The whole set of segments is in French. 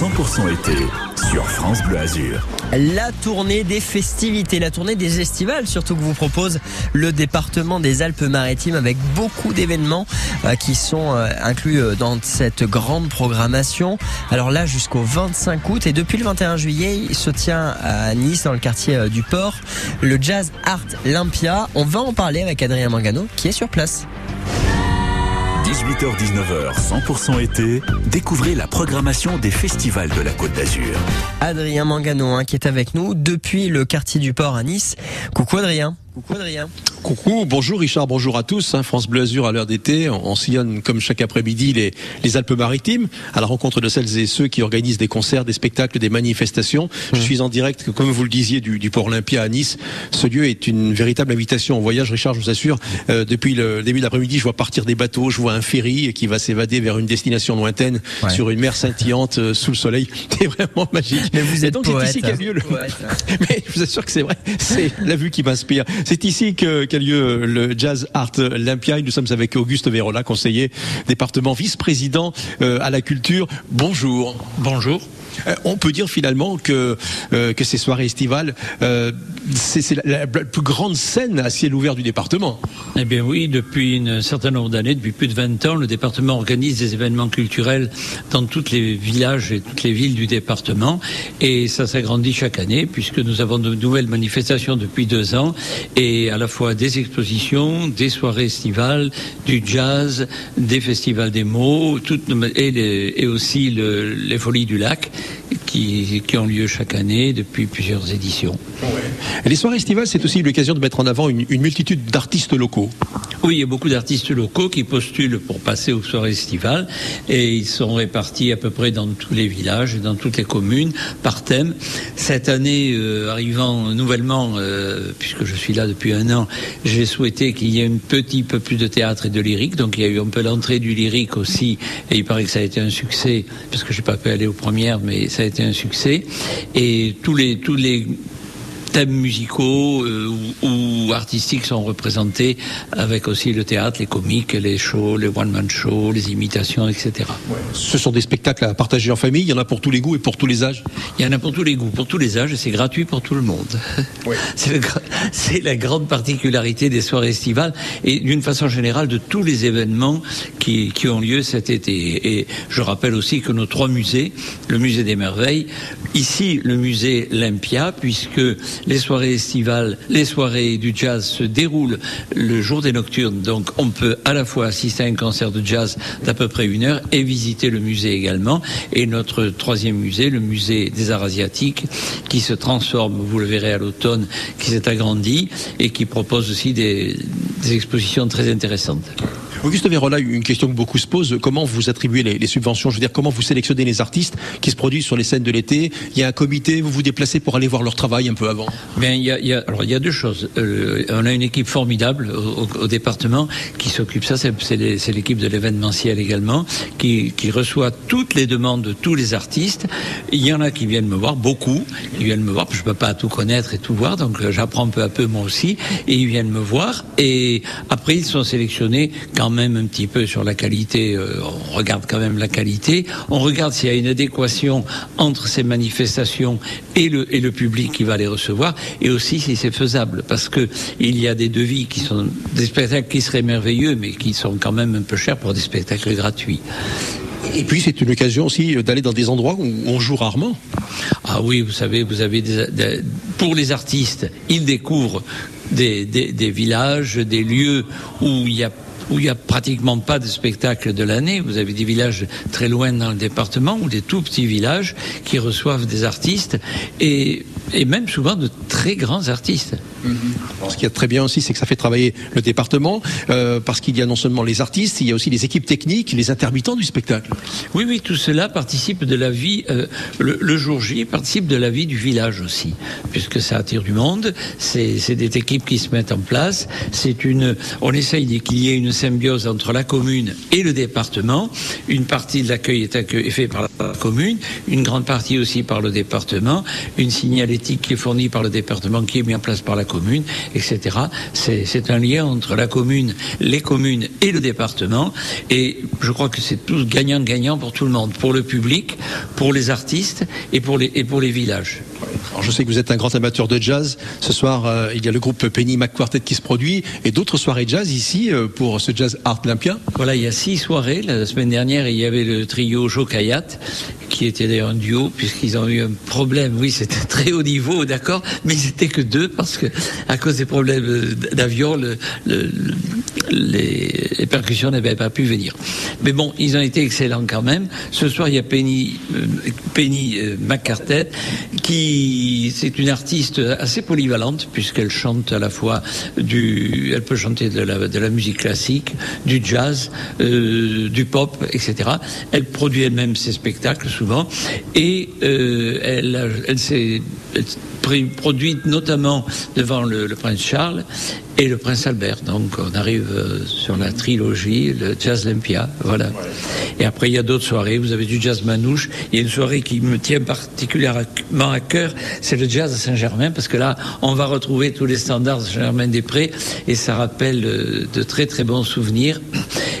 100% été sur France Bleu Azur. La tournée des festivités, la tournée des estivales, surtout que vous propose le département des Alpes-Maritimes avec beaucoup d'événements euh, qui sont euh, inclus euh, dans cette grande programmation. Alors là, jusqu'au 25 août et depuis le 21 juillet, il se tient à Nice, dans le quartier du Port, le Jazz Art Olympia. On va en parler avec Adrien Mangano qui est sur place. 18h-19h, 100% été, découvrez la programmation des festivals de la Côte d'Azur. Adrien Mangano hein, qui est avec nous depuis le quartier du port à Nice. Coucou Adrien. Coucou Adrien. Coucou, bonjour Richard, bonjour à tous. Hein, France Bleu Azur à l'heure d'été, on, sillonne comme chaque après-midi les, les Alpes-Maritimes à la rencontre de celles et ceux qui organisent des concerts, des spectacles, des manifestations. Je mmh. suis en direct, comme vous le disiez, du, du Port Olympia à Nice. Ce lieu est une véritable invitation au voyage. Richard, je vous assure, euh, depuis le début de l'après-midi, je vois partir des bateaux, je vois un ferry qui va s'évader vers une destination lointaine sur une mer scintillante euh, sous le soleil. C'est vraiment magique. Mais vous êtes donc c'est ici lieu le. Mais je vous assure que c'est vrai, c'est la vue qui m'inspire. C'est ici qu'a lieu le Jazz Art Olympia. Nous sommes avec Auguste Vérola, conseiller département vice-président euh, à la culture. Bonjour. Bonjour. Euh, on peut dire finalement que, euh, ces soirées estivales, euh, c'est la, plus grande scène à ciel ouvert du département. Eh bien oui, depuis un certain nombre d'années, depuis plus de 20 ans, le département organise des événements culturels dans tous les villages et toutes les villes du département. Et ça s'agrandit chaque année puisque nous avons de nouvelles manifestations depuis deux ans et à la fois des expositions, des soirées estivales, du jazz, des festivals des mots et aussi les folies du lac qui, ont lieu chaque année depuis plusieurs éditions. Les soirées estivales, c'est aussi l'occasion de mettre en avant une, multitude d'artistes locaux. Oui, il y a beaucoup d'artistes locaux qui postulent pour passer aux soirées estivales et ils sont répartis à peu près dans tous les villages dans toutes les communes par thème. Cette année, euh, arrivant nouvellement, euh, puisque je suis là depuis un an, j'ai souhaité qu'il y ait un petit peu plus de théâtre et de lyrique. Donc il y a eu un peu l'entrée du lyrique aussi et il paraît que ça a été un succès parce que je n'ai pas pu aller aux premières, mais ça a été un succès. Et tous les tous les thèmes musicaux euh, ou, artistiques sont représentés avec aussi le théâtre, les comiques, les shows, les one-man shows, les imitations, etc. Ce sont des spectacles à partager en famille, il y en a pour tous les goûts et pour tous les âges? Il y en a pour tous les goûts, pour tous les âges et c'est gratuit pour tout le monde. c'est la grande particularité des soirées estivales et d'une façon générale de tous les événements qui, qui ont lieu cet été. Et je rappelle aussi que nos trois musées, le musée des merveilles, ici le musée Olympia, puisque les soirées estivales, les soirées du jazz se déroulent le jour des nocturnes. Donc on peut à la fois assister à un concert de jazz d'à peu près une heure et visiter le musée également. Et notre troisième musée, le musée des arts asiatiques, qui se transforme, vous le verrez à l'automne, qui s'est agrandi et qui propose aussi des, expositions très intéressantes. Auguste Vérola, une question que beaucoup se posent, comment vous attribuez les, subventions? Je veux dire, comment vous sélectionnez les artistes qui se produisent sur les scènes de l'été? Il y a un comité, vous vous déplacez pour aller voir leur travail un peu avant Bien, il y a, alors il y a deux choses. Euh, on a une équipe formidable au, département qui s'occupe ça, c'est l'équipe de l'événementiel également, qui, qui reçoit toutes les demandes de tous les artistes. Il y en a qui viennent me voir, beaucoup, qui viennent me voir, je ne peux pas tout connaître et tout voir, donc euh, j'apprends peu à peu moi aussi, et ils viennent me voir, et après ils sont sélectionnés quand même un petit peu sur la qualité, euh, on regarde quand même la qualité, on regarde s'il y a une adéquation entre ces manifestations et le, et le public qui va les recevoir, et aussi si c'est faisable, parce que il y a des devis qui sont des spectacles qui seraient merveilleux, mais qui sont quand même un peu chers pour des spectacles gratuits. Et puis c'est une occasion aussi d'aller dans des endroits où on joue rarement. Ah oui, vous savez, vous avez des, pour les artistes, ils découvrent des, des, des, villages, des lieux où il y a où il n'y a pratiquement pas de spectacle de l'année. Vous avez des villages très loin dans le département ou des tout petits villages qui reçoivent des artistes et, et même souvent de très grands artistes. Ce qui est très bien aussi, c'est que ça fait travailler le département, euh, parce qu'il y a non seulement les artistes, il y a aussi les équipes techniques, les intermittents du spectacle. Oui, oui, tout cela participe de la vie, euh, le, jour J participe de la vie du village aussi, puisque ça attire du monde, c'est des équipes qui se mettent en place, c'est une, on essaye qu'il y ait une symbiose entre la commune et le département, une partie de l'accueil est, est fait par la commune, une grande partie aussi par le département, une signalétique qui est fournie par le département, qui est mise en place par la commune, etc. C'est un lien entre la commune, les communes et le département. Et je crois que c'est tout gagnant-gagnant pour tout le monde, pour le public, pour les artistes et pour les, et pour les villages. Alors je sais que vous êtes un grand amateur de jazz. Ce soir, euh, il y a le groupe Penny McQuartet qui se produit et d'autres soirées jazz ici euh, pour ce jazz art olympien. Voilà, il y a six soirées. La semaine dernière, il y avait le trio Jokayat qui était d'ailleurs un duo puisqu'ils ont eu un problème. Oui, c'était très haut niveau, d'accord, mais ils n'étaient que deux parce que à cause des problèmes d'avion, le, le, les, percussions n'avaient pas pu venir. Mais bon, ils ont été excellents quand même. Ce soir, il y a Penny, euh, Penny euh, McCartet qui c'est une artiste assez polyvalente puisqu'elle chante à la fois du, elle peut chanter de la, de la musique classique, du jazz, euh, du pop, etc. Elle produit elle-même ses spectacles souvent et euh, elle, elle s'est produite notamment devant le, prince Charles et le prince Albert. Donc on arrive euh, sur la trilogie, le Jazz Olympia, voilà. Et après il y a d'autres soirées, vous avez du jazz manouche. Il y a une soirée qui me tient particulièrement à cœur, c'est le jazz à Saint-Germain, parce que là on va retrouver tous les standards de Saint-Germain-des-Prés et ça rappelle euh, de très très bons souvenirs.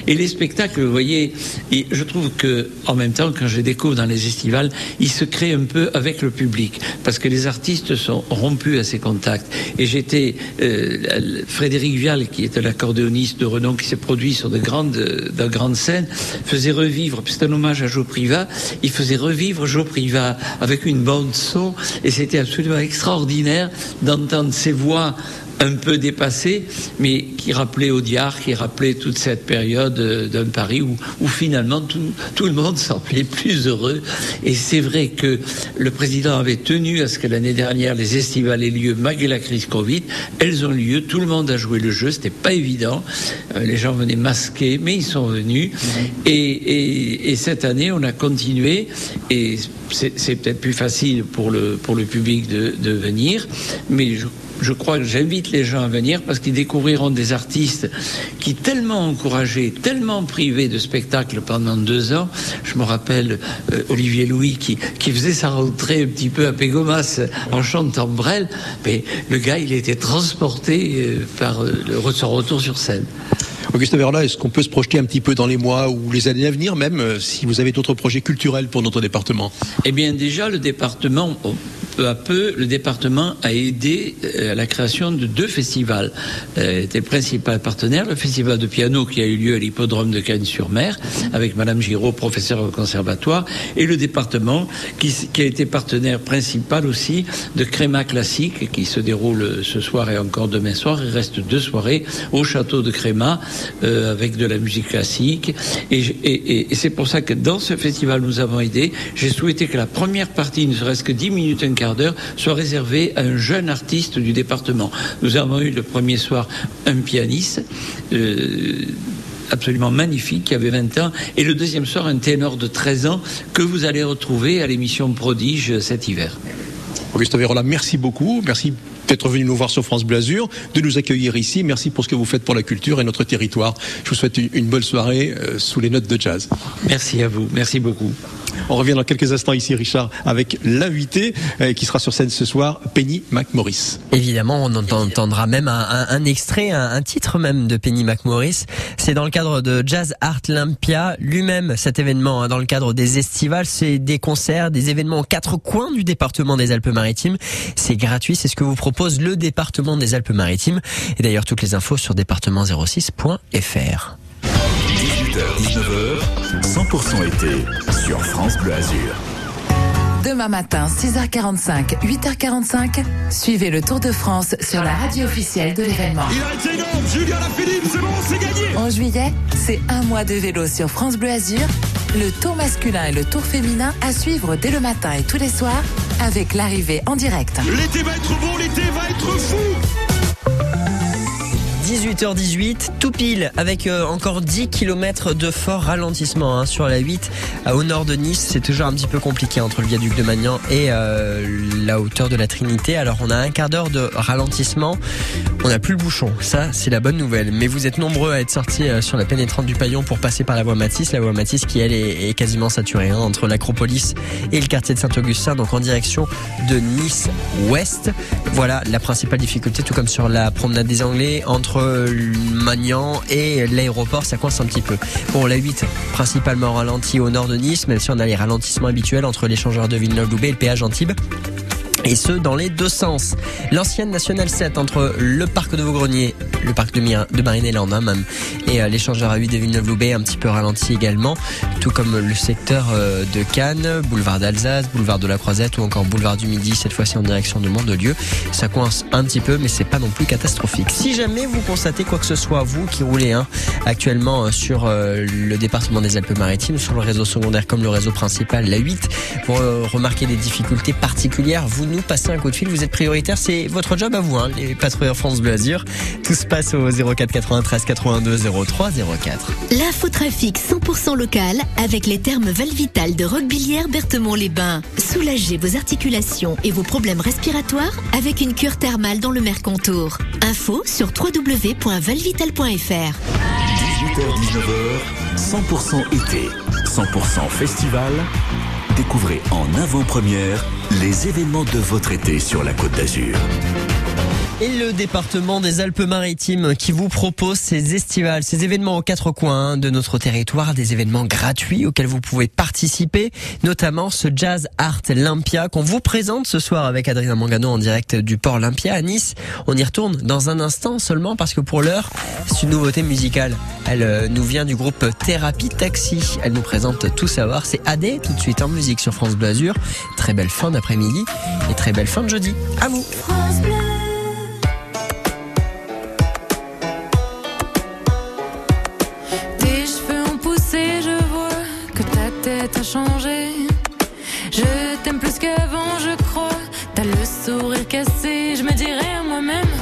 Et les spectacles, vous voyez, je trouve que en même temps, quand je découvre dans les estivales, ils se créent un peu avec le public, parce que les artistes sont rompus à ces contacts. Et j'étais euh, Frédéric Vial, qui était l'accordéoniste de renom, qui s'est produit sur de grandes, de grandes scènes, faisait revivre, c'est un hommage à Joe Priva, il faisait revivre Joe Priva avec une bande son, et c'était absolument extraordinaire d'entendre ses voix un peu dépassé, mais qui rappelait Audiard, qui rappelait toute cette période d'un Paris où, où finalement tout, tout, le monde semblait plus heureux. Et c'est vrai que le président avait tenu à ce que l'année dernière les estivales aient lieu malgré la crise Covid. Elles ont lieu, tout le monde a joué le jeu, c'était pas évident. Euh, les gens venaient masqués, mais ils sont venus. Et, et, et cette année, on a continué, et c'est peut-être plus facile pour le, pour le public de, de venir, mais je je crois que j'invite les gens à venir parce qu'ils découvriront des artistes qui tellement encouragés, tellement privés de spectacles pendant deux ans. Je me rappelle euh, Olivier Louis qui, qui faisait sa rentrée un petit peu à Pégomas en chantant Brel, mais le gars il était transporté euh, par euh, le, son retour sur scène. Auguste Verla, est-ce qu'on peut se projeter un petit peu dans les mois ou les années à venir, même euh, si vous avez d'autres projets culturels pour notre département? Eh bien, déjà, le département, peu à peu, le département a aidé à la création de deux festivals. Euh, était le principal partenaire, le festival de piano qui a eu lieu à l'hippodrome de Cagnes-sur-Mer, avec Madame Giraud, professeure au conservatoire, et le département qui, qui, a été partenaire principal aussi de Créma Classique, qui se déroule ce soir et encore demain soir. Il reste deux soirées au château de Créma euh, avec de la musique classique. Et, et, et c'est pour ça que dans ce festival, nous avons aidé. J'ai souhaité que la première partie, ne serait-ce que 10 minutes, quart d'heure, soit réservée à un jeune artiste du département. Nous avons eu le premier soir un pianiste. Euh, absolument magnifique, qui avait 20 ans, et le deuxième soir, un ténor de 13 ans que vous allez retrouver à l'émission Prodige cet hiver. Auguste Vérola, merci beaucoup. Merci d'être venu nous voir sur France Bleu Azur, de nous accueillir ici. Merci pour ce que vous faites pour la culture et notre territoire. Je vous souhaite une bonne soirée euh, sous les notes de jazz. Merci à vous. Merci beaucoup. On revient dans quelques instants ici, Richard, avec l'invité euh, qui sera sur scène ce soir, Penny McMorris. Évidemment, on entendra même un, extrait, un, un, titre même de Penny McMorris. C'est dans le cadre de Jazz Art Olympia, lui-même cet événement, hein, dans le cadre des estivales, c'est des concerts, des événements aux quatre coins du département des Alpes-Maritimes. C'est gratuit, c'est ce que vous propose le département des Alpes-Maritimes. Et d'ailleurs, toutes les infos sur département06.fr. 18h, 19h, 100% été sur France Bleu Azur. Demain matin, 6h45, 8h45, suivez le Tour de France sur la radio officielle de l'événement. Il a été énorme, Julien Lafilippe, c'est bon, c'est gagné En juillet, c'est un mois de vélo sur France Bleu Azur, le tour masculin et le tour féminin à suivre dès le matin et tous les soirs avec l'arrivée en direct. L'été va être beau, l'été va être fou 18h18, tout pile, avec euh, encore 10 km de fort ralentissement hein, sur la 8 euh, au nord de Nice. C'est toujours un petit peu compliqué entre le viaduc de Magnan et euh, la hauteur de la Trinité. Alors on a un quart d'heure de ralentissement. On n'a plus le bouchon, ça c'est la bonne nouvelle. Mais vous êtes nombreux à être sortis sur la pénétrante du Paillon pour passer par la voie Matisse. La voie Matisse qui elle est, quasiment saturée hein, entre l'Acropolis et le quartier de Saint-Augustin, donc en direction de Nice Ouest. Voilà la principale difficulté, tout comme sur la promenade des Anglais entre Magnan et l'aéroport, ça coince un petit peu. Bon, la 8 principalement ralenti au nord de Nice, même si on a les ralentissements habituels entre l'échangeur de Villeneuve-Loubet et le péage Antibes et ce dans les deux sens. L'ancienne nationale 7 entre le parc de Vaugrennier, le parc de, de Marinella en même, et euh, l'échangeur à 8 de Villeneuve-Loubet un petit peu ralenti également, tout comme le secteur euh, de Cannes, boulevard d'Alsace, boulevard de la Croisette ou encore boulevard du Midi, cette fois-ci en direction de Mandelieu. Ça coince un petit peu, mais c'est pas non plus catastrophique. Si jamais vous constatez quoi que ce soit, vous qui roulez hein, actuellement euh, sur le département des Alpes-Maritimes, sur le réseau secondaire comme le réseau principal, la 8, pour remarquer des difficultés particulières, vous nous passez un coup de fil. Vous êtes prioritaire, c'est votre job à vous, hein, les patrouilleurs France Bleu Azur. Tout se passe au 04 93 82 03 04. L'infotrafic 100% local avec les termes Valvital de Roquebillière Berthemont-les-Bains. Soulagez vos articulations et vos problèmes respiratoires avec une cure thermale dans le Mercontour. Info sur www.valvital.fr. 18h-19h, 100% été, 100% festival. Découvrez en avant-première les événements de votre été sur la Côte d'Azur. Et le département des Alpes-Maritimes qui vous propose ces estivales, ces événements aux quatre coins de notre territoire, des événements gratuits auxquels vous pouvez participer, notamment ce Jazz Art Olympia qu'on vous présente ce soir avec Adrien Mangano en direct du port Olympia à Nice. On y retourne dans un instant seulement parce que pour l'heure, c'est une nouveauté musicale. Elle euh, nous vient du groupe Thérapie Taxi. Elle nous présente tout savoir. C'est AD tout de suite en musique sur France Bleu. Très belle fin d'après-midi et très belle fin de jeudi. À vous. prête à changer. Je t'aime plus qu'avant, je crois. T'as le sourire cassé, je me dirais à moi-même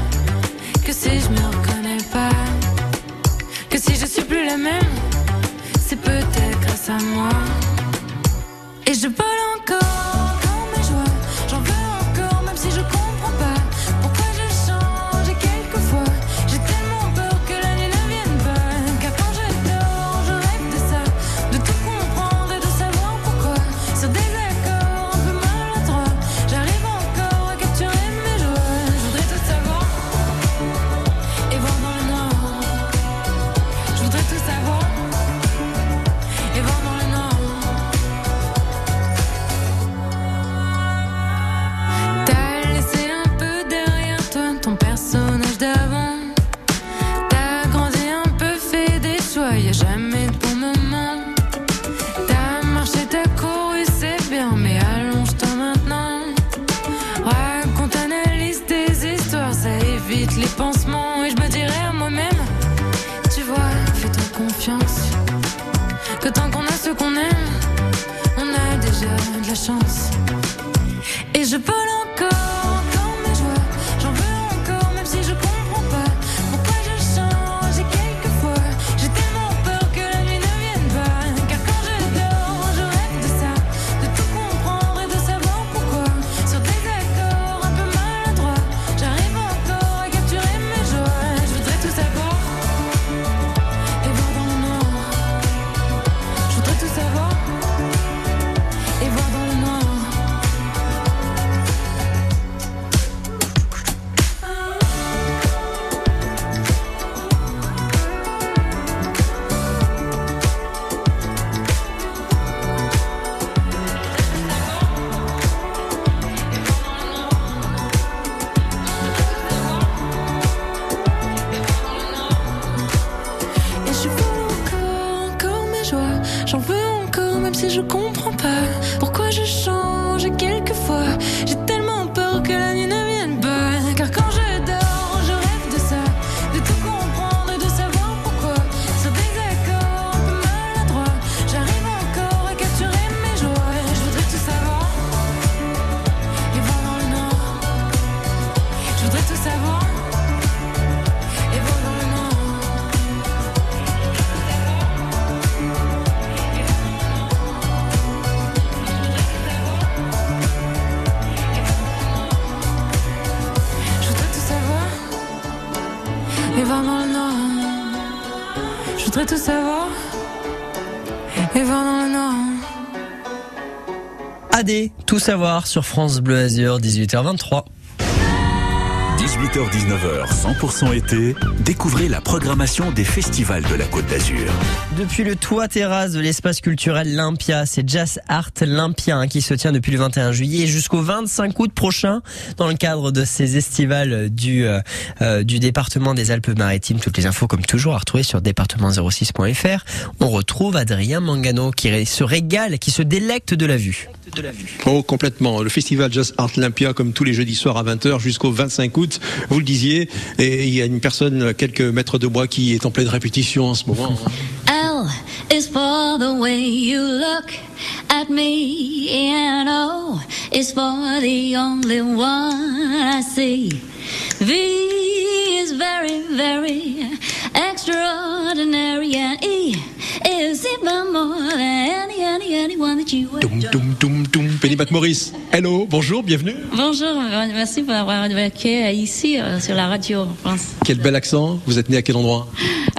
que si je me reconnais pas, que si je suis plus la même, c'est peut-être grâce à moi. Et je vole encore. Et je peux encore. Tout savoir sur France Bleu Azur, 18h23. 18h-19h, 100% été, découvrez la programmation des festivals de la Côte d'Azur. Depuis le toit terrasse de l'espace culturel Lympia, c'est Jazz Art Lympia hein, qui se tient depuis le 21 juillet jusqu'au 25 août prochain dans le cadre de ces estivales du, euh, euh, du département des Alpes-Maritimes. Toutes les infos comme toujours à retrouver sur département06.fr. On retrouve Adrien Mangano qui se régale, qui se délecte de la vue. Oh, complètement. Le festival Jazz Art Olympia, comme tous les jeudis soirs à 20h jusqu'au 25 août, vous le disiez, et il y a une personne, quelques mètres de bois, qui est en pleine répétition en ce moment. L is for the way you look at me, and O is for the only one I see. V is very, very extraordinary, and E is even more than Penny Maurice. Hello, bonjour, bienvenue. Bonjour, merci pour avoir accueilli ici euh, sur la radio en France. Quel bel accent. Vous êtes né à quel endroit?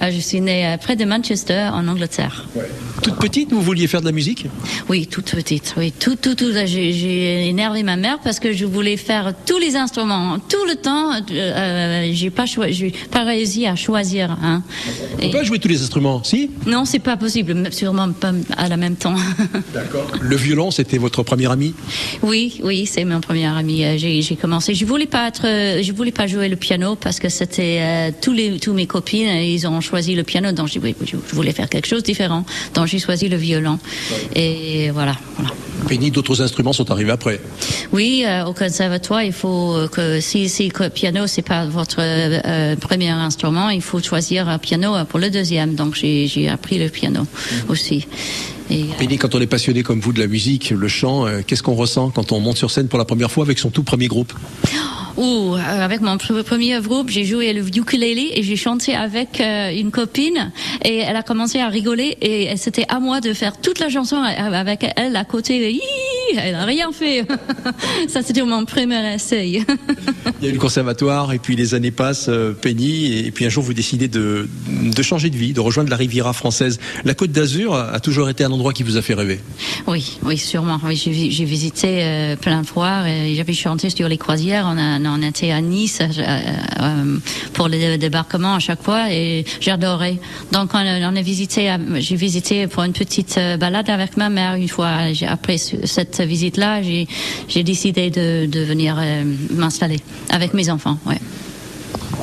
Euh, Je suis née euh, près de Manchester, en Angleterre. Toute petite, vous vouliez faire de la musique? Oui, toute petite. Oui, tout, tout, tout. J'ai énervé ma mère parce que je voulais faire tous les instruments tout le temps. Euh, euh, j'ai pas j'ai pas réussi à choisir. Hein. On peut pas jouer tous les instruments, si? Non, c'est pas possible. Sûrement pas à la même temps. D'accord. Le violon, c'était votre premier ami? Oui, oui, c'est mon premier ami. Euh, J'ai commencé. Je voulais pas être, euh, je voulais pas jouer le piano parce que c'était euh, tous les tous mes copines, ils ont choisi le piano, donc je je voulais faire quelque chose de différent. Donc j'ai choisi le violon. Et voilà, voilà. D'autres instruments sont arrivés après? Oui, euh, au conservatoire, il faut que si si le piano c'est pas votre euh, premier instrument, il faut choisir un piano pour le deuxième. Donc j'ai j'ai appris le piano aussi. Et, euh, quand on est passionné comme vous de la musique, le chant, euh, qu'est-ce qu'on ressent quand on monte sur scène pour la première fois avec son tout premier groupe Ouh, euh, avec mon pr- premier groupe, j'ai joué le ukulélé et j'ai chanté avec euh, une copine et elle a commencé à rigoler et c'était à moi de faire toute la chanson avec elle à côté. Elle a rien fait. Ça c'était mon premier essai. Il y a eu le conservatoire et puis les années passent, euh, Penny, et puis un jour vous décidez de, changer de vie, de rejoindre la Riviera française. La Côte d'Azur a toujours été un endroit qui vous a fait rêver? Oui, oui, sûrement. J'ai vi- j'ai visité euh, plein de fois. et J'avais chanté sur les croisières. On, était à Nice euh, euh, pour le débarquement à chaque fois et j'adorais. Donc on, a- visité. euh, J'ai visité pour une petite euh, balade avec ma mère une fois. Après ce- cette visite-là, j'ai décidé de, venir euh, m'installer avec mes enfants. Ouais.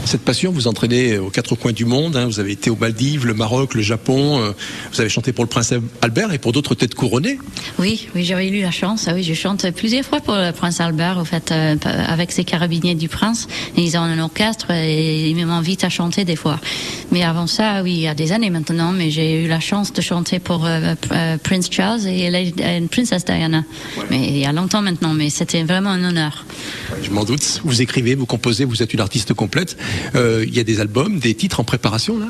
Cette passion vous entraînez aux quatre coins du monde. hein. Vous avez été aux Maldives, le Maroc, le Japon. euh, Vous avez chanté pour le prince Albert et pour d'autres têtes couronnées. Oui, oui, j'avais eu la chance. Ah oui, je chante plusieurs fois pour le prince Albert, au fait, euh, avec ses carabiniers du prince. Ils ont un orchestre et ils m'invitent à chanter des fois. Mais avant ça, oui, il y a des années maintenant, mais j'ai eu la chance de chanter pour euh, euh, Prince Charles et la, Princesse Diana. Mais il y a longtemps maintenant, mais c'était vraiment un honneur. Je m'en doute. Vous écrivez, vous composez, vous êtes une artiste complète. Euh, Il y a des albums, des titres en préparation là.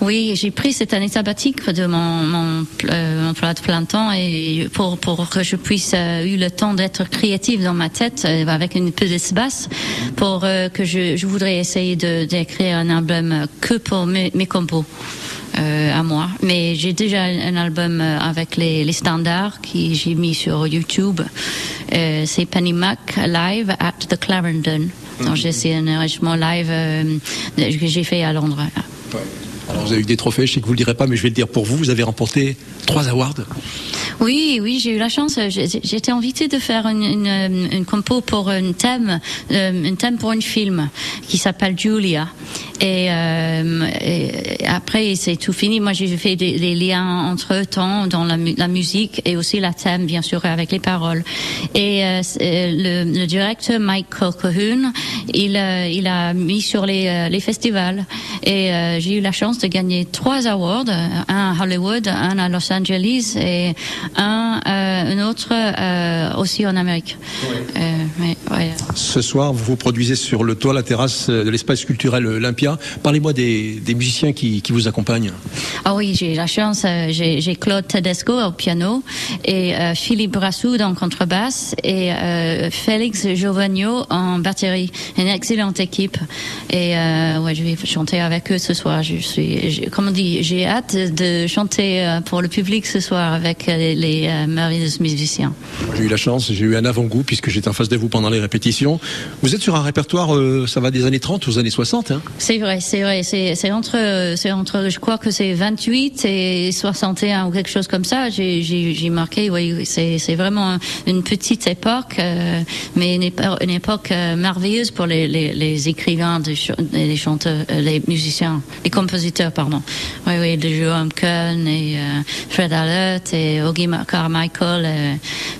Oui, j'ai pris cette année sabbatique de mon, mon euh, de plein temps et pour, que je puisse euh, eu le temps d'être créative dans ma tête euh, avec une petite basse pour euh, que je, voudrais essayer d'écrire un album que pour mes, compos. à moi, mais j'ai déjà un album avec les, standards qui j'ai mis sur YouTube. C'est Penny Mac live at the Clarendon. J'ai- c'est un enregistrement live euh, que j'ai fait à Londres. Alors, vous avez eu des trophées, je sais que vous le direz pas, mais je vais le dire pour vous. Vous avez remporté trois awards. Oui, oui, j'ai eu la chance. J'ai été invitée de faire une, une, une compo pour un thème, euh, un thème pour un film qui s'appelle Julia. Et, euh, après, c'est tout fini. Moi, j'ai fait des, liens entre temps dans la, mu- la musique et aussi la thème, bien sûr, avec les paroles. Et euh, le, le directeur Mike Colquhoun, il, euh, il a mis sur les, euh, les festivals. Et euh, j'ai eu la chance de gagner trois awards, un à Hollywood, un à Los Angeles et un, euh, un autre euh, aussi en Amérique. Euh, mais, ouais. Ce soir, vous vous produisez sur le toit, la terrasse de l'espace culturel Olympia. Parlez-moi des, des musiciens qui, qui vous accompagnent. Ah oui, j'ai la chance, euh, j'ai Claude Tedesco au piano et euh, Philippe Brassou en contrebasse et euh, Félix Giovagno en batterie. Une excellente équipe. Et euh, ouais, je vais chanter avec eux ce soir. Je suis, j'ai- comme on dit, j'ai hâte de chanter euh, pour le public ce soir avec euh, les, les euh, merveilleux musiciens. J'ai eu la chance, j'ai eu un avant-goût puisque j'étais en face de vous pendant les répétitions. Vous êtes sur un répertoire, euh, ça va des années 30 aux années 60. Hein? C'est vrai, c'est vrai. C'est entre, c'est entre, je crois que c'est 28 et 61 ou quelque chose comme ça. J'ai j'ai j'ai marqué, oui, c'est c'est vraiment une petite époque, euh, mais une époque, une époque euh, merveilleuse pour les, les, les écrivains, les chanteurs, euh, les musiciens, les compositeurs, pardon. Oui, oui, de Jerome Kern et euh, Fred Alert et Augie Carmichael, euh,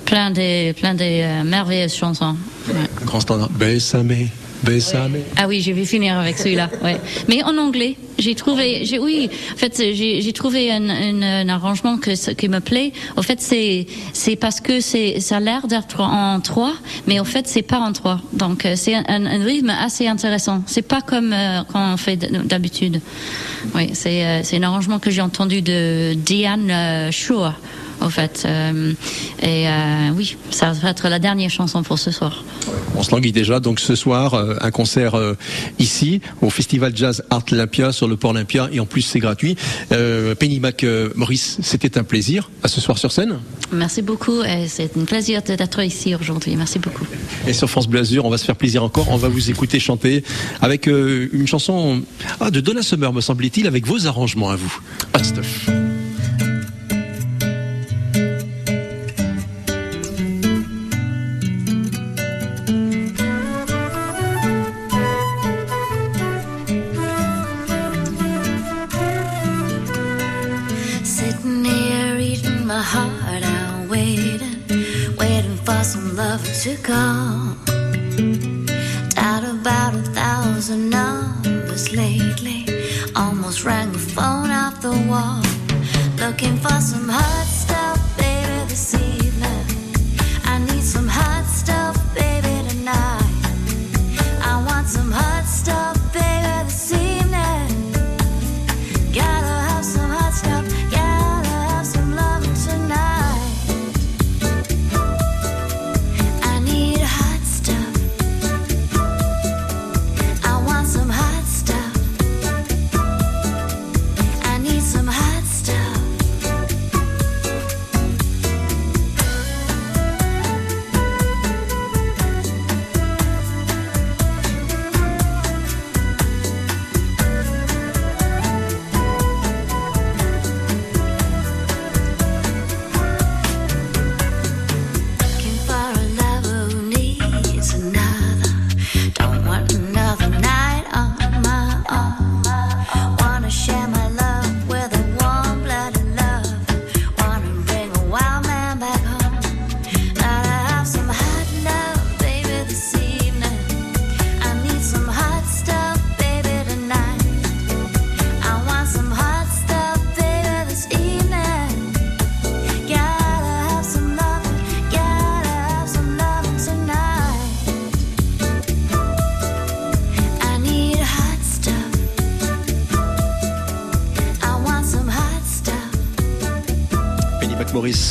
plein de plein de euh, merveilleuses chansons. Ouais. Grand standard. Bessame, Bessame. Ah oui, je vais finir avec celui-là. Ouais. Mais en anglais, j'ai trouvé, j'ai oui, en fait, j'ai trouvé un, un, un arrangement que qui me plaît. En fait, c'est c'est parce que c'est ça a l'air d'être en trois, mais en fait, c'est pas en trois. Donc euh, c'est un, un rythme assez intéressant. C'est pas comme euh, quand on fait d'habitude. Oui, c'est euh, c'est un arrangement que j'ai entendu de Diane euh, Shaw. En fait, Euh, et euh, oui, ça va être la dernière chanson pour ce soir. On se languit déjà. Donc ce soir, euh, un concert ici au Festival Jazz Art Olympia sur le port Olympia et en plus c'est gratuit. Penny Mac Maurice, c'était un plaisir. À ce soir sur scène. Merci beaucoup c'est un plaisir d'être ici aujourd'hui. Merci beaucoup. Et sur France Bleu Azur, on va se faire plaisir encore. On va vous écouter chanter avec une chanson ah, de Donna Summer, me semble-t-il, avec vos arrangements à vous. Hot stuff. 最高。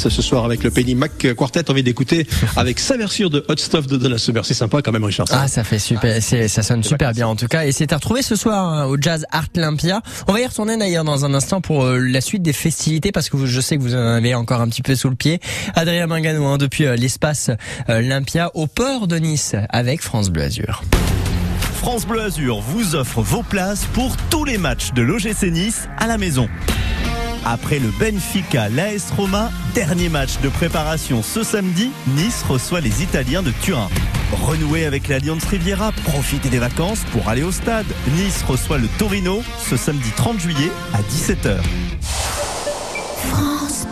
Ce soir avec le Penny Mac Quartet. On vient d'écouter avec sa version de Hot Stuff de Donna Summer. C'est sympa quand même, Richard. Ah, ça fait super, c'est, ça sonne super bien en tout cas. Et c'est à retrouver ce soir hein, au Jazz Art Olympia. On va y retourner d'ailleurs dans un instant pour euh, la suite des festivités parce que vous- je sais que vous en avez encore un petit peu sous le pied. Adrien Mangano hein, depuis euh, l'espace euh, Olympia au port de Nice avec France Bleu Azur. France Bleu Azur vous offre vos places pour tous les matchs de l'OGC Nice à la maison. Après le Benfica l'AS Roma, dernier match de préparation ce samedi, Nice reçoit les Italiens de Turin. Renouer avec l'Alliance Riviera, profitez des vacances pour aller au stade. Nice reçoit le Torino ce samedi 30 juillet à 17h. France.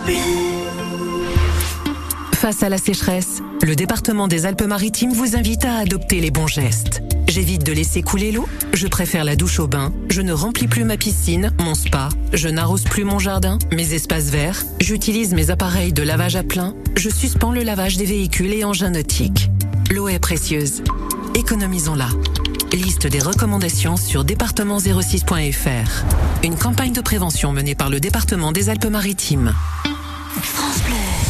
Face à la sécheresse, le département des Alpes-Maritimes vous invite à adopter les bons gestes. J'évite de laisser couler l'eau. Je préfère la douche au bain. Je ne remplis plus ma piscine, mon spa. Je n'arrose plus mon jardin, mes espaces verts. J'utilise mes appareils de lavage à plein. Je suspends le lavage des véhicules et engins nautiques. L'eau est précieuse. Économisons-la. Liste des recommandations sur département06.fr. Une campagne de prévention menée par le département des Alpes-Maritimes.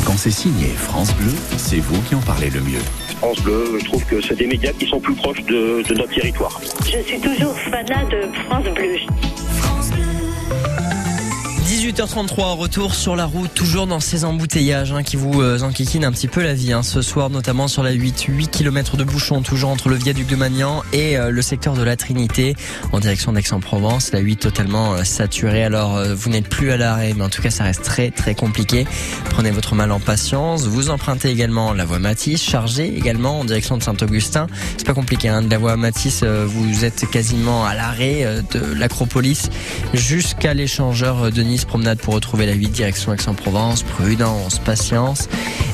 Quand c'est signé France Bleu, c'est vous qui en parlez le mieux. France Bleu, je trouve que c'est des médias qui sont plus proches de, de notre territoire. Je suis toujours fanat de France Bleu. 18h33, retour sur la route, toujours dans ces embouteillages hein, qui vous euh, enquiquinent un petit peu la vie. Hein, ce soir, notamment sur la 8, 8 km de bouchons, toujours entre le viaduc de Magnan et euh, le secteur de la Trinité, en direction d'Aix-en-Provence. La 8 totalement euh, saturée, alors euh, vous n'êtes plus à l'arrêt, mais en tout cas ça reste très très compliqué. Prenez votre mal en patience. Vous empruntez également la voie Matisse, chargée également en direction de Saint-Augustin. C'est pas compliqué, hein, de la voie Matisse, vous êtes quasiment à l'arrêt de l'Acropolis jusqu'à l'échangeur de Nice promenade pour retrouver la 8 direction Aix-en-Provence. Prudence, patience.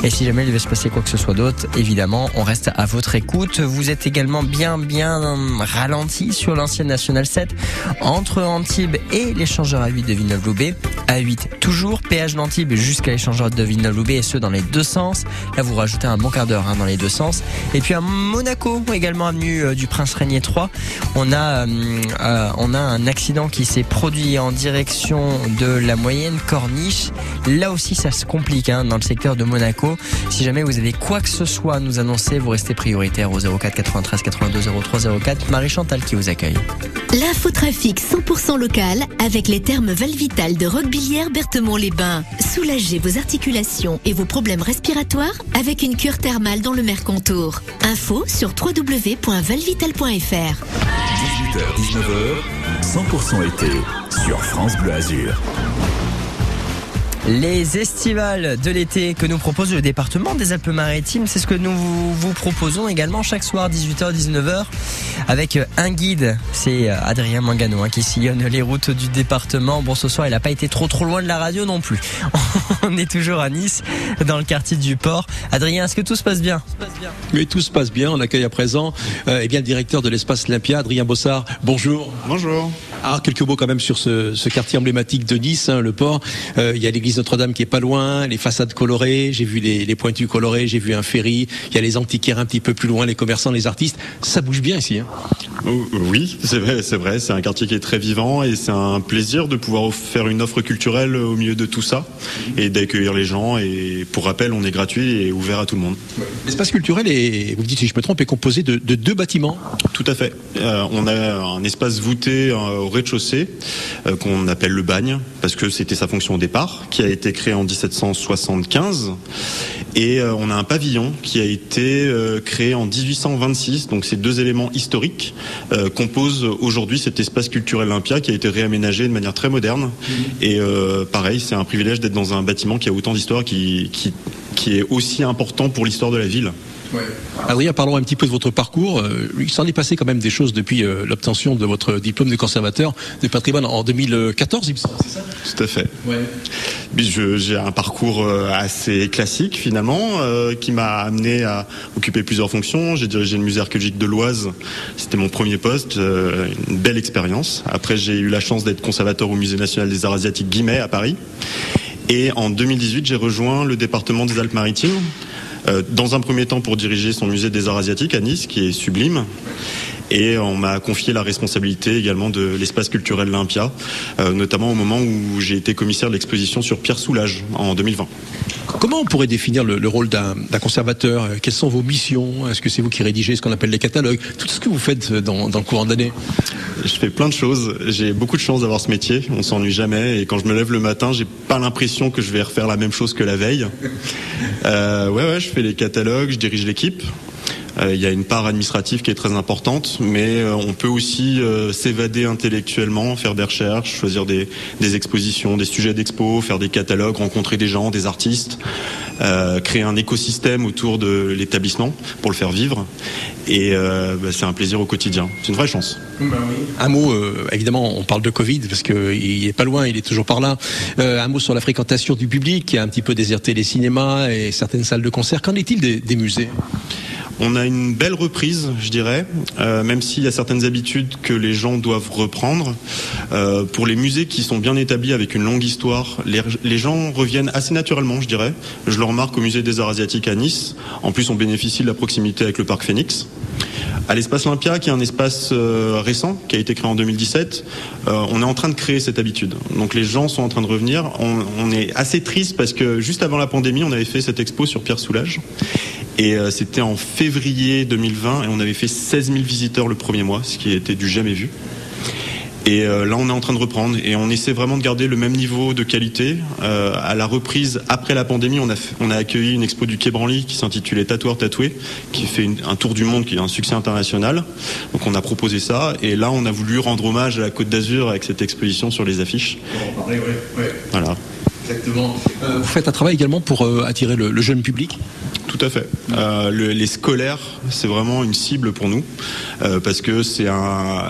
Et si jamais il devait se passer quoi que ce soit d'autre, évidemment, on reste à votre écoute. Vous êtes également bien, bien ralenti sur l'ancienne Nationale 7 entre Antibes et l'échangeur A8 de Villeneuve-Loubet. A8 toujours, péage d'Antibes jusqu'à l'échangeur de Villeneuve-Loubet et ce dans les deux sens. Là, vous rajoutez un bon quart d'heure hein, dans les deux sens. Et puis à Monaco, également avenue euh, du Prince Régnier 3, on a, euh, euh, on a un accident qui s'est produit en direction de la moyenne corniche. Là aussi, ça se complique hein, dans le secteur de Monaco. Si jamais vous avez quoi que ce soit à nous annoncer, vous restez prioritaire au 04 93 82 03 04. Marie Chantal qui vous accueille. L'infotrafic 100% local avec les thermes Valvital de Roquebillière Berthemont-les-Bains. Soulagez vos articulations et vos problèmes respiratoires avec une cure thermale dans le Mercontour. Info sur www.valvital.fr. 18h-19h, 100% été sur France Bleu Azur. Les estivales de l'été que nous propose le département des Alpes-Maritimes, c'est ce que nous vous proposons également chaque soir 18h-19h avec un guide. C'est Adrien Mangano hein, qui sillonne les routes du département. Bon, ce soir, il n'a pas été trop trop loin de la radio non plus. On est toujours à Nice, dans le quartier du port. Adrien, est-ce que tout se passe bien? Mais tout se passe bien. On accueille à présent euh, eh bien, le directeur de l'espace Olympia, Adrien Bossard. Bonjour. Bonjour. Alors, quelques mots quand même sur ce, ce quartier emblématique de Nice, hein, le port. Euh, il y a l'église Notre-Dame qui est pas loin, les façades colorées, j'ai vu les, les pointus colorés, j'ai vu un ferry, il y a les antiquaires un petit peu plus loin, les commerçants, les artistes. Ça bouge bien ici. Hein. Oui, c'est vrai, c'est vrai. C'est un quartier qui est très vivant et c'est un plaisir de pouvoir faire une offre culturelle au milieu de tout ça et d'accueillir les gens. Et pour rappel, on est gratuit et ouvert à tout le monde. L'espace culturel est, vous me dites si je me trompe, est composé de, de deux bâtiments? Tout à fait. Euh, on a un espace voûté euh, rez-de-chaussée euh, qu'on appelle le bagne parce que c'était sa fonction au départ, qui a été créé en 1775. Et euh, on a un pavillon qui a été euh, créé en 1826. Donc ces deux éléments historiques composent aujourd'hui cet espace culturel Olympia qui a été réaménagé de manière très moderne. Et euh, pareil, c'est un privilège d'être dans un bâtiment qui a autant d'histoire, qui, qui, qui est aussi important pour l'histoire de la ville. Adrien, parlons un petit peu de votre parcours. Euh, il s'en est passé quand même des choses depuis euh, l'obtention de votre diplôme de conservateur de patrimoine en 2014, il me semble, c'est ça? Tout à fait. Je- J'ai un parcours euh, assez classique finalement, euh, qui m'a amené à occuper plusieurs fonctions. J'ai dirigé le musée archéologique de l'Oise, c'était mon premier poste, euh, une belle expérience. Après, j'ai eu la chance d'être conservateur au musée national des arts asiatiques Guimet à Paris. Et en 2018, j'ai rejoint le département des Alpes-Maritimes. Euh, dans un premier temps pour diriger son musée des arts asiatiques à Nice, qui est sublime. Et on m'a confié la responsabilité également de l'espace culturel Olympia, euh, notamment au moment où j'ai été commissaire de l'exposition sur Pierre Soulages en 2020. Comment on pourrait définir le, le rôle d'un conservateur? Euh, Quelles sont vos missions? Est-ce que c'est vous qui rédigez ce qu'on appelle les catalogues? Tout ce que vous faites dans, dans le courant de l'année Je fais plein de choses. J'ai beaucoup de chance d'avoir ce métier. On s'ennuie jamais. Et quand je me lève le matin, j'ai pas l'impression que je vais refaire la même chose que la veille. Euh, ouais, ouais, je fais les catalogues, je dirige l'équipe. Euh, Il y a une part administrative qui est très importante, mais euh, on peut aussi euh, s'évader intellectuellement, faire des recherches, choisir des, des expositions, des sujets d'expo, faire des catalogues, rencontrer des gens, des artistes, euh, créer un écosystème autour de l'établissement pour le faire vivre. Et euh, bah, c'est un plaisir au quotidien. C'est une vraie chance. Un mot, euh, évidemment, on parle de Covid parce qu'il est pas loin, il est toujours par là. Euh, un mot sur la fréquentation du public qui a un petit peu déserté les cinémas et certaines salles de concert. Qu'en est-il des, des musées? On a une belle reprise, je dirais, euh, même s'il y a certaines habitudes que les gens doivent reprendre. Euh, pour les musées qui sont bien établis avec une longue histoire, les, gens reviennent assez naturellement, je dirais. Je le remarque au musée des arts asiatiques à Nice. En plus, on bénéficie de la proximité avec le parc Phoenix. À l'espace Olympia, qui est un espace euh, récent, qui a été créé en 2017, euh, on est en train de créer cette habitude. Donc les gens sont en train de revenir. On, on est assez triste parce que juste avant la pandémie, on avait fait cette expo sur Pierre Soulages. Et euh, c'était en février 2020 et on avait fait 16 000 visiteurs le premier mois, ce qui était du jamais vu. Et euh, là, on est en train de reprendre et on essaie vraiment de garder le même niveau de qualité. Euh, à la reprise, après la pandémie, on a, f- on a accueilli une expo du Quai Branly qui s'intitulait Tatoueur tatoué, qui fait une- un tour du monde, qui est un succès international. Donc on a proposé ça et là, on a voulu rendre hommage à la Côte d'Azur avec cette exposition sur les affiches. Voilà. Exactement. Euh, vous faites un travail également pour euh, attirer le, le jeune public? Tout à fait. Euh, le- les scolaires, c'est vraiment une cible pour nous euh, parce que c'est un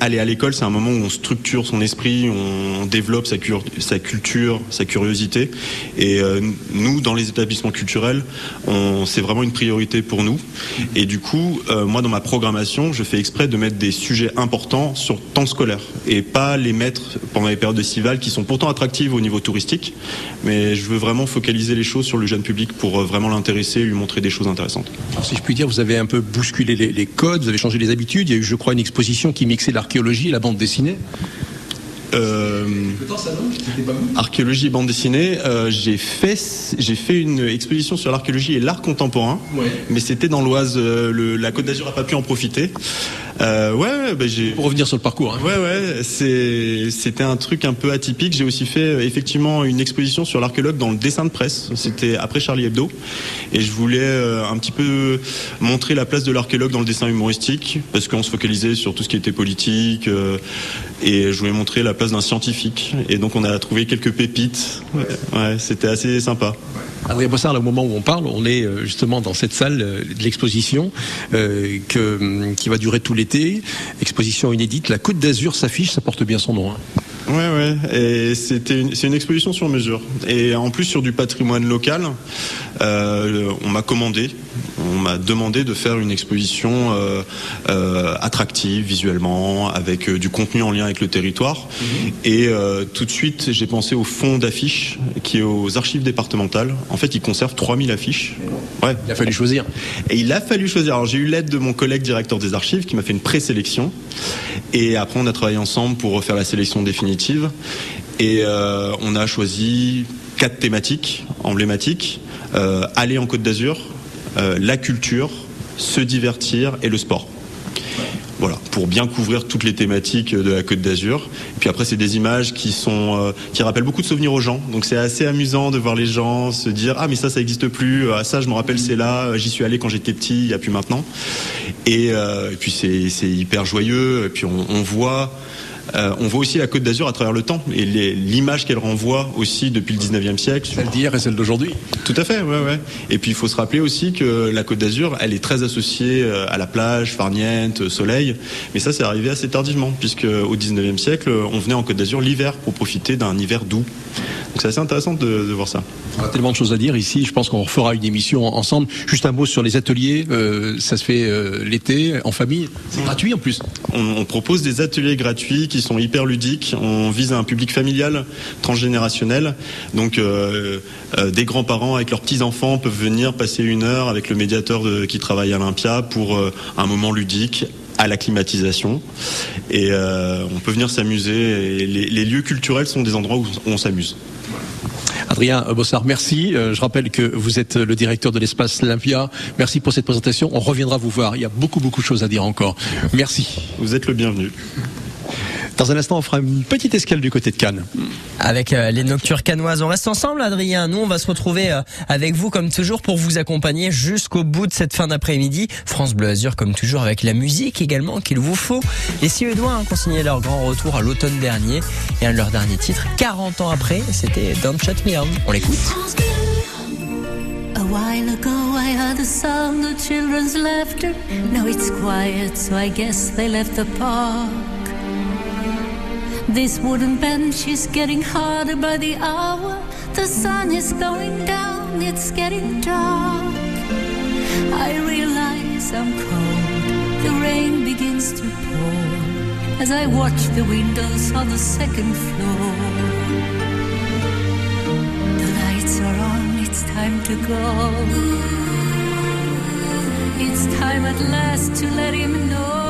aller à l'école, c'est un moment où on structure son esprit, on développe sa, cur- sa culture, sa curiosité. Et euh, nous, dans les établissements culturels, c'est vraiment une priorité pour nous. Et du coup, euh, moi, dans ma programmation, je fais exprès de mettre des sujets importants sur temps scolaire et pas les mettre pendant les périodes estivales qui sont pourtant attractives au niveau touristique. Mais je veux vraiment focaliser les choses sur le jeune public pour euh, vraiment l'intéresser et lui montrer des choses intéressantes. Alors, si je puis dire, vous avez un peu bousculé les, les codes, vous avez changé les habitudes. Il y a eu, je crois, une exposition qui mixait l'archéologie et la bande dessinée. Euh, archéologie et bande dessinée, euh, j'ai fait j'ai fait une exposition sur l'archéologie et l'art contemporain, mais c'était dans l'Oise. euh, la Côte d'Azur a pas pu en profiter. Euh, ouais, bah, j'ai. Pour revenir sur le parcours. hein. Ouais, ouais, c'est c'était un truc un peu atypique. J'ai aussi fait euh, effectivement une exposition sur l'archéologue dans le dessin de presse. C'était après Charlie Hebdo, et je voulais euh, un petit peu montrer la place de l'archéologue dans le dessin humoristique, parce qu'on se focalisait sur tout ce qui était politique, euh, et je voulais montrer la place d'un scientifique. Et donc on a trouvé quelques pépites. Ouais, c'était assez sympa. Adrien Bossard, au moment où on parle, on est justement dans cette salle de l'exposition que, qui va durer tout Exposition inédite. La Côte d'Azur s'affiche, ça porte bien son nom. hein. Ouais, ouais. Et c'est une exposition sur mesure. Et en plus sur du patrimoine local, euh, on m'a commandé, on m'a demandé de faire une exposition euh, euh, attractive visuellement, avec du contenu en lien avec le territoire. Et euh, tout de suite, j'ai pensé au fond d'affiches qui est aux archives départementales. En fait, ils conservent 3000 affiches. Ouais. Il a fallu choisir. Et il a fallu choisir. Alors j'ai eu l'aide de mon collègue directeur des archives qui m'a fait une présélection. Et après on a travaillé ensemble pour refaire la sélection définitive. Et euh, on a choisi quatre thématiques emblématiques. Euh, aller en Côte d'Azur, euh, la culture, se divertir et le sport. Voilà, pour bien couvrir toutes les thématiques de la Côte d'Azur. Et puis après, c'est des images qui sont euh, qui rappellent beaucoup de souvenirs aux gens. Donc c'est assez amusant de voir les gens se dire ah mais ça ça n'existe plus. Ah ça je me rappelle c'est là. J'y suis allé quand j'étais petit. Il y a plus maintenant. Et, puis c'est hyper joyeux. Et puis on voit. Euh, on voit aussi la Côte d'Azur à travers le temps et l'image qu'elle renvoie aussi depuis le 19e siècle. Celle d'hier et celle d'aujourd'hui. Tout à fait, ouais, ouais. Et puis il faut se rappeler aussi que la Côte d'Azur, elle est très associée euh, à la plage, farniente, soleil. Mais ça, c'est arrivé assez tardivement, puisque au 19e siècle, on venait en Côte d'Azur l'hiver pour profiter d'un hiver doux. Donc c'est assez intéressant de, de voir ça. On a tellement de choses à dire ici. Je pense qu'on refera une émission ensemble. Juste un mot sur les ateliers. Euh, ça se fait euh, l'été, en famille. C'est gratuit en plus. On, on propose des ateliers gratuits qui sont hyper ludiques. On vise un public familial, transgénérationnel. Donc euh, euh, des grands-parents avec leurs petits-enfants peuvent venir passer une heure avec le médiateur de- qui travaille à l'Olympia pour euh, un moment ludique à la climatisation et on peut venir s'amuser les, les lieux culturels sont des endroits où on s'amuse. Adrien Bossard, merci. Je rappelle que vous êtes le directeur de l'espace Olympia. Merci pour cette présentation. On reviendra vous voir. Il y a beaucoup, beaucoup de choses à dire encore. Merci. Vous êtes le bienvenu. Dans un instant, on fera une petite escale du côté de Cannes. Avec euh, les Noctures Canoises. On reste ensemble, Adrien. Nous, on va se retrouver euh, avec vous, comme toujours, pour vous accompagner jusqu'au bout de cette fin d'après-midi. France Bleu Azur, comme toujours, avec la musique également qu'il vous faut. Les Suédois ont consigné leur grand retour à l'automne dernier. Et un de leurs derniers titres, 40 ans après, c'était Don't Shut Me Down. On l'écoute. A while ago I heard the sound of children's laughter. Now it's quiet, so I guess they left the park. This wooden bench is getting harder by the hour. The sun is going down, it's getting dark. I realize I'm cold, the rain begins to pour as I watch the windows on the second floor. The lights are on, it's time to go. It's time at last to let him know.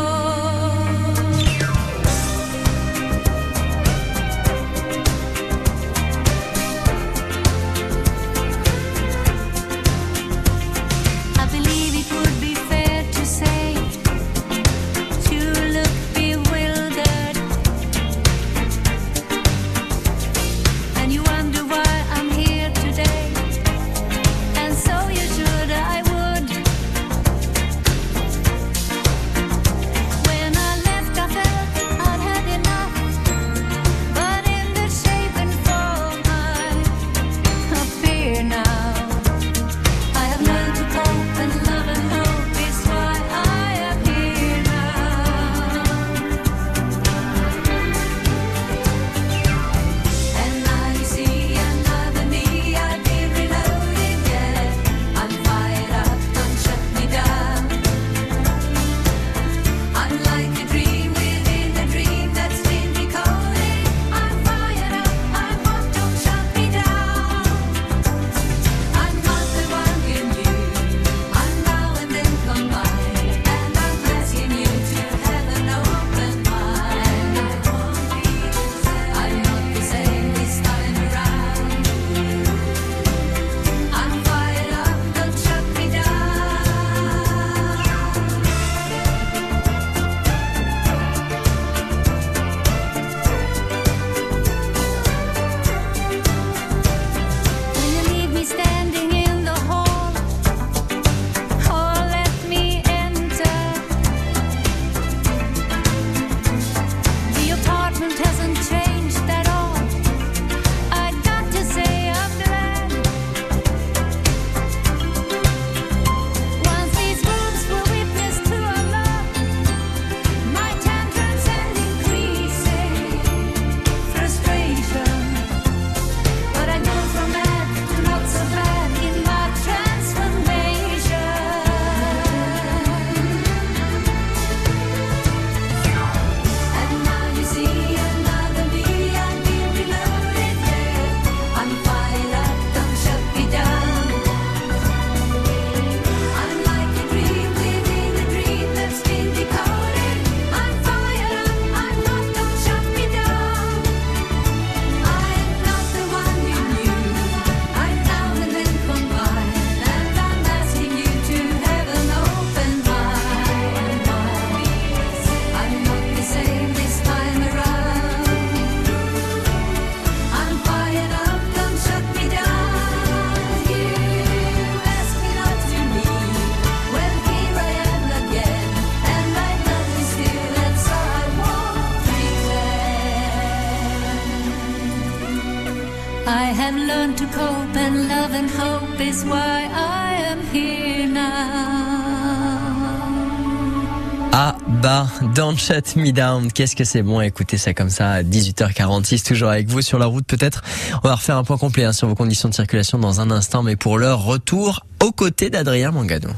Don't Shut Me Down, qu'est-ce que c'est bon écouter ça comme ça à 18h46, toujours avec vous sur la route peut-être? On va refaire un point complet hein, sur vos conditions de circulation dans un instant, mais pour l'heure, retour aux côtés d'Adrien Mangano.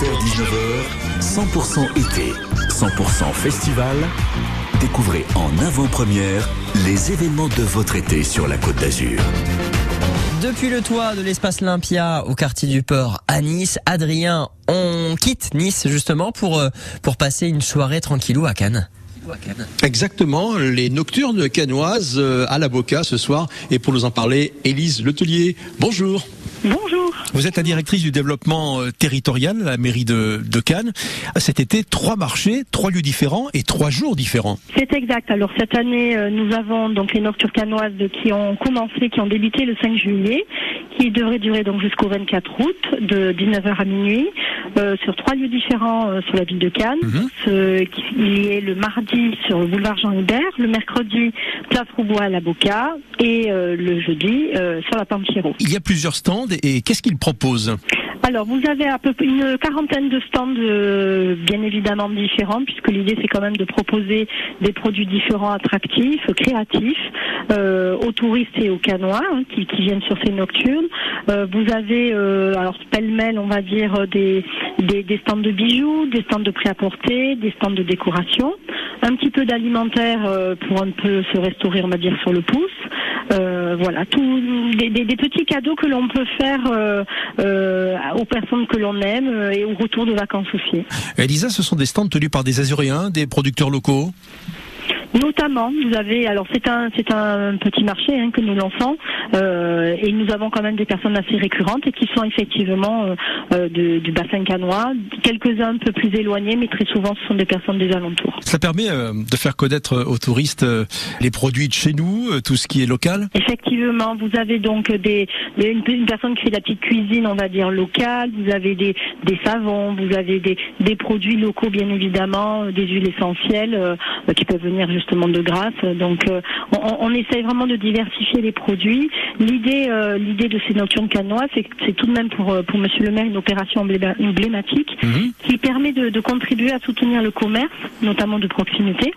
18h-19h, 100% été, 100% festival. Découvrez en avant-première les événements de votre été sur la Côte d'Azur. Depuis le toit de l'espace Olympia au quartier du Port à Nice, Adrien, on quitte Nice justement pour, euh, pour passer une soirée tranquillou à Cannes. Exactement, les nocturnes canoises euh, à la Boca ce soir. Et pour nous en parler, Élise Letelier, bonjour. Bonjour. Vous êtes la directrice du développement euh, territorial à la mairie de, de Cannes. Cet été, trois marchés, trois lieux différents et trois jours différents. C'est exact. Alors cette année, euh, nous avons donc les nocturnes canoises qui ont commencé, qui ont débuté le 5 juillet, qui devraient durer donc jusqu'au 24 août, de 19h à minuit, euh, sur trois lieux différents euh, sur la ville de Cannes. Ce- qui- il est le mardi sur le boulevard Jean Hubert, le mercredi place Roubois à la Boca et euh, le jeudi sur la Pampiero. Il y a plusieurs stands et qu'est-ce qu'ils proposent Alors, vous avez à peu près une quarantaine de stands, euh, bien évidemment différents, puisque l'idée c'est quand même de proposer des produits différents, attractifs, créatifs, euh, aux touristes et aux canois hein, qui, viennent sur ces nocturnes. Euh, vous avez, alors pêle-mêle, on va dire, des, des, stands de bijoux, des stands de prêt-à-porter, des stands de décoration, un petit peu d'alimentaire pour un peu se restaurer, on va dire, sur le pouce. Euh, voilà, tout, des, des- petits cadeaux que l'on peut faire euh, euh, aux personnes que l'on aime et au retour de vacances aussi. Elisa, ce sont des stands tenus par des Azuréens, des producteurs locaux? Notamment, vous avez, alors c'est un c'est un petit marché hein, que nous lançons euh, et nous avons quand même des personnes assez récurrentes et qui sont effectivement euh, euh, de- du bassin canois, quelques-uns un peu plus éloignés, mais très souvent ce sont des personnes des alentours. Ça permet euh, de faire connaître aux touristes euh, les produits de chez nous, euh, tout ce qui est local? Effectivement, vous avez donc des, des- une, une personne qui fait de la petite cuisine, on va dire locale. Vous avez des, des savons, vous avez des, des produits locaux, bien évidemment, euh, des huiles essentielles euh, euh, qui peuvent venir justement de Grasse. Donc, euh, on, on essaye vraiment de diversifier les produits. L'idée, euh, l'idée de ces nocturnes canois, c'est tout de même pour euh, pour Monsieur le Maire une opération embléma- emblématique qui permet de, de contribuer à soutenir le commerce, notamment de proximité,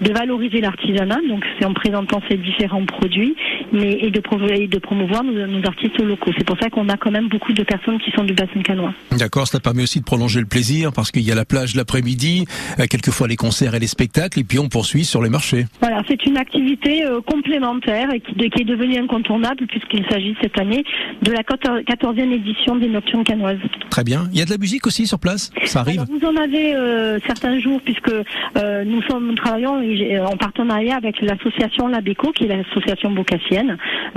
de valoriser l'artisanat, donc c'est en présentant ces différents produits, mais et de, et de promouvoir nos, nos artistes locaux. C'est pour ça qu'on a quand même beaucoup de personnes qui sont du bassin canois. D'accord, cela permet aussi de prolonger le plaisir parce qu'il y a la plage l'après-midi, quelquefois les concerts et les spectacles, et puis on poursuit sur les marchés. Voilà, c'est une activité euh, complémentaire et qui, de- qui est devenue incontournable puisqu'il s'agit cette année de la 14e édition des Nocturnes canoises. Très bien. Il y a de la musique aussi sur place? Ça arrive? Alors, vous en avez euh, certains jours puisque euh, nous sommes nous travaillons en partenariat avec l'association Labeco qui est l'association bocassienne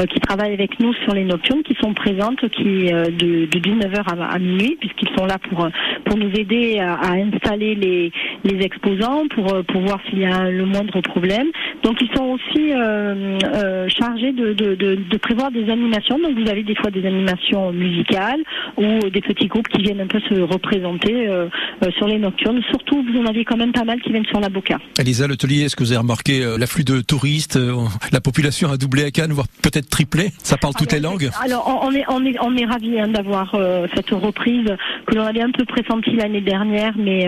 qui travaille avec nous sur les nocturnes qui sont présentes qui de, de 19h à, à minuit puisqu'ils sont là pour pour nous aider à, à installer les les exposants pour pour voir s'il y a le moindre problème. Donc ils sont aussi euh, euh, chargés de, de, de, de prévoir des animations. Donc vous avez des fois des animations musicales ou des petits groupes qui viennent un peu se représenter euh, sur les nocturnes. Surtout, vous en avez quand même pas mal qui viennent sur la Boca. Elisa Letelier, est-ce que vous avez remarqué l'afflux de touristes La population a doublé à Cannes, voire peut-être triplé? Ça parle toutes les langues Alors on est on est on est ravis hein, d'avoir cette reprise que l'on avait un peu pressentie l'année dernière, mais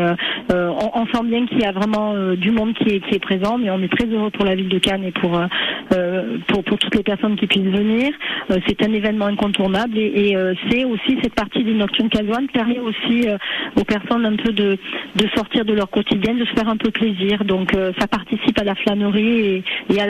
on, on sent bien qu'il y a vraiment du monde qui est qui est présent, mais on est très heureux pour la ville de Cannes et pour euh, euh, pour, toutes les personnes qui puissent venir. Euh, c'est un événement incontournable et, c'est aussi cette partie des nocturnes caloines permet aussi aux personnes un peu de de sortir de leur quotidien, de se faire un peu plaisir. Donc ça participe à la flânerie et, et à la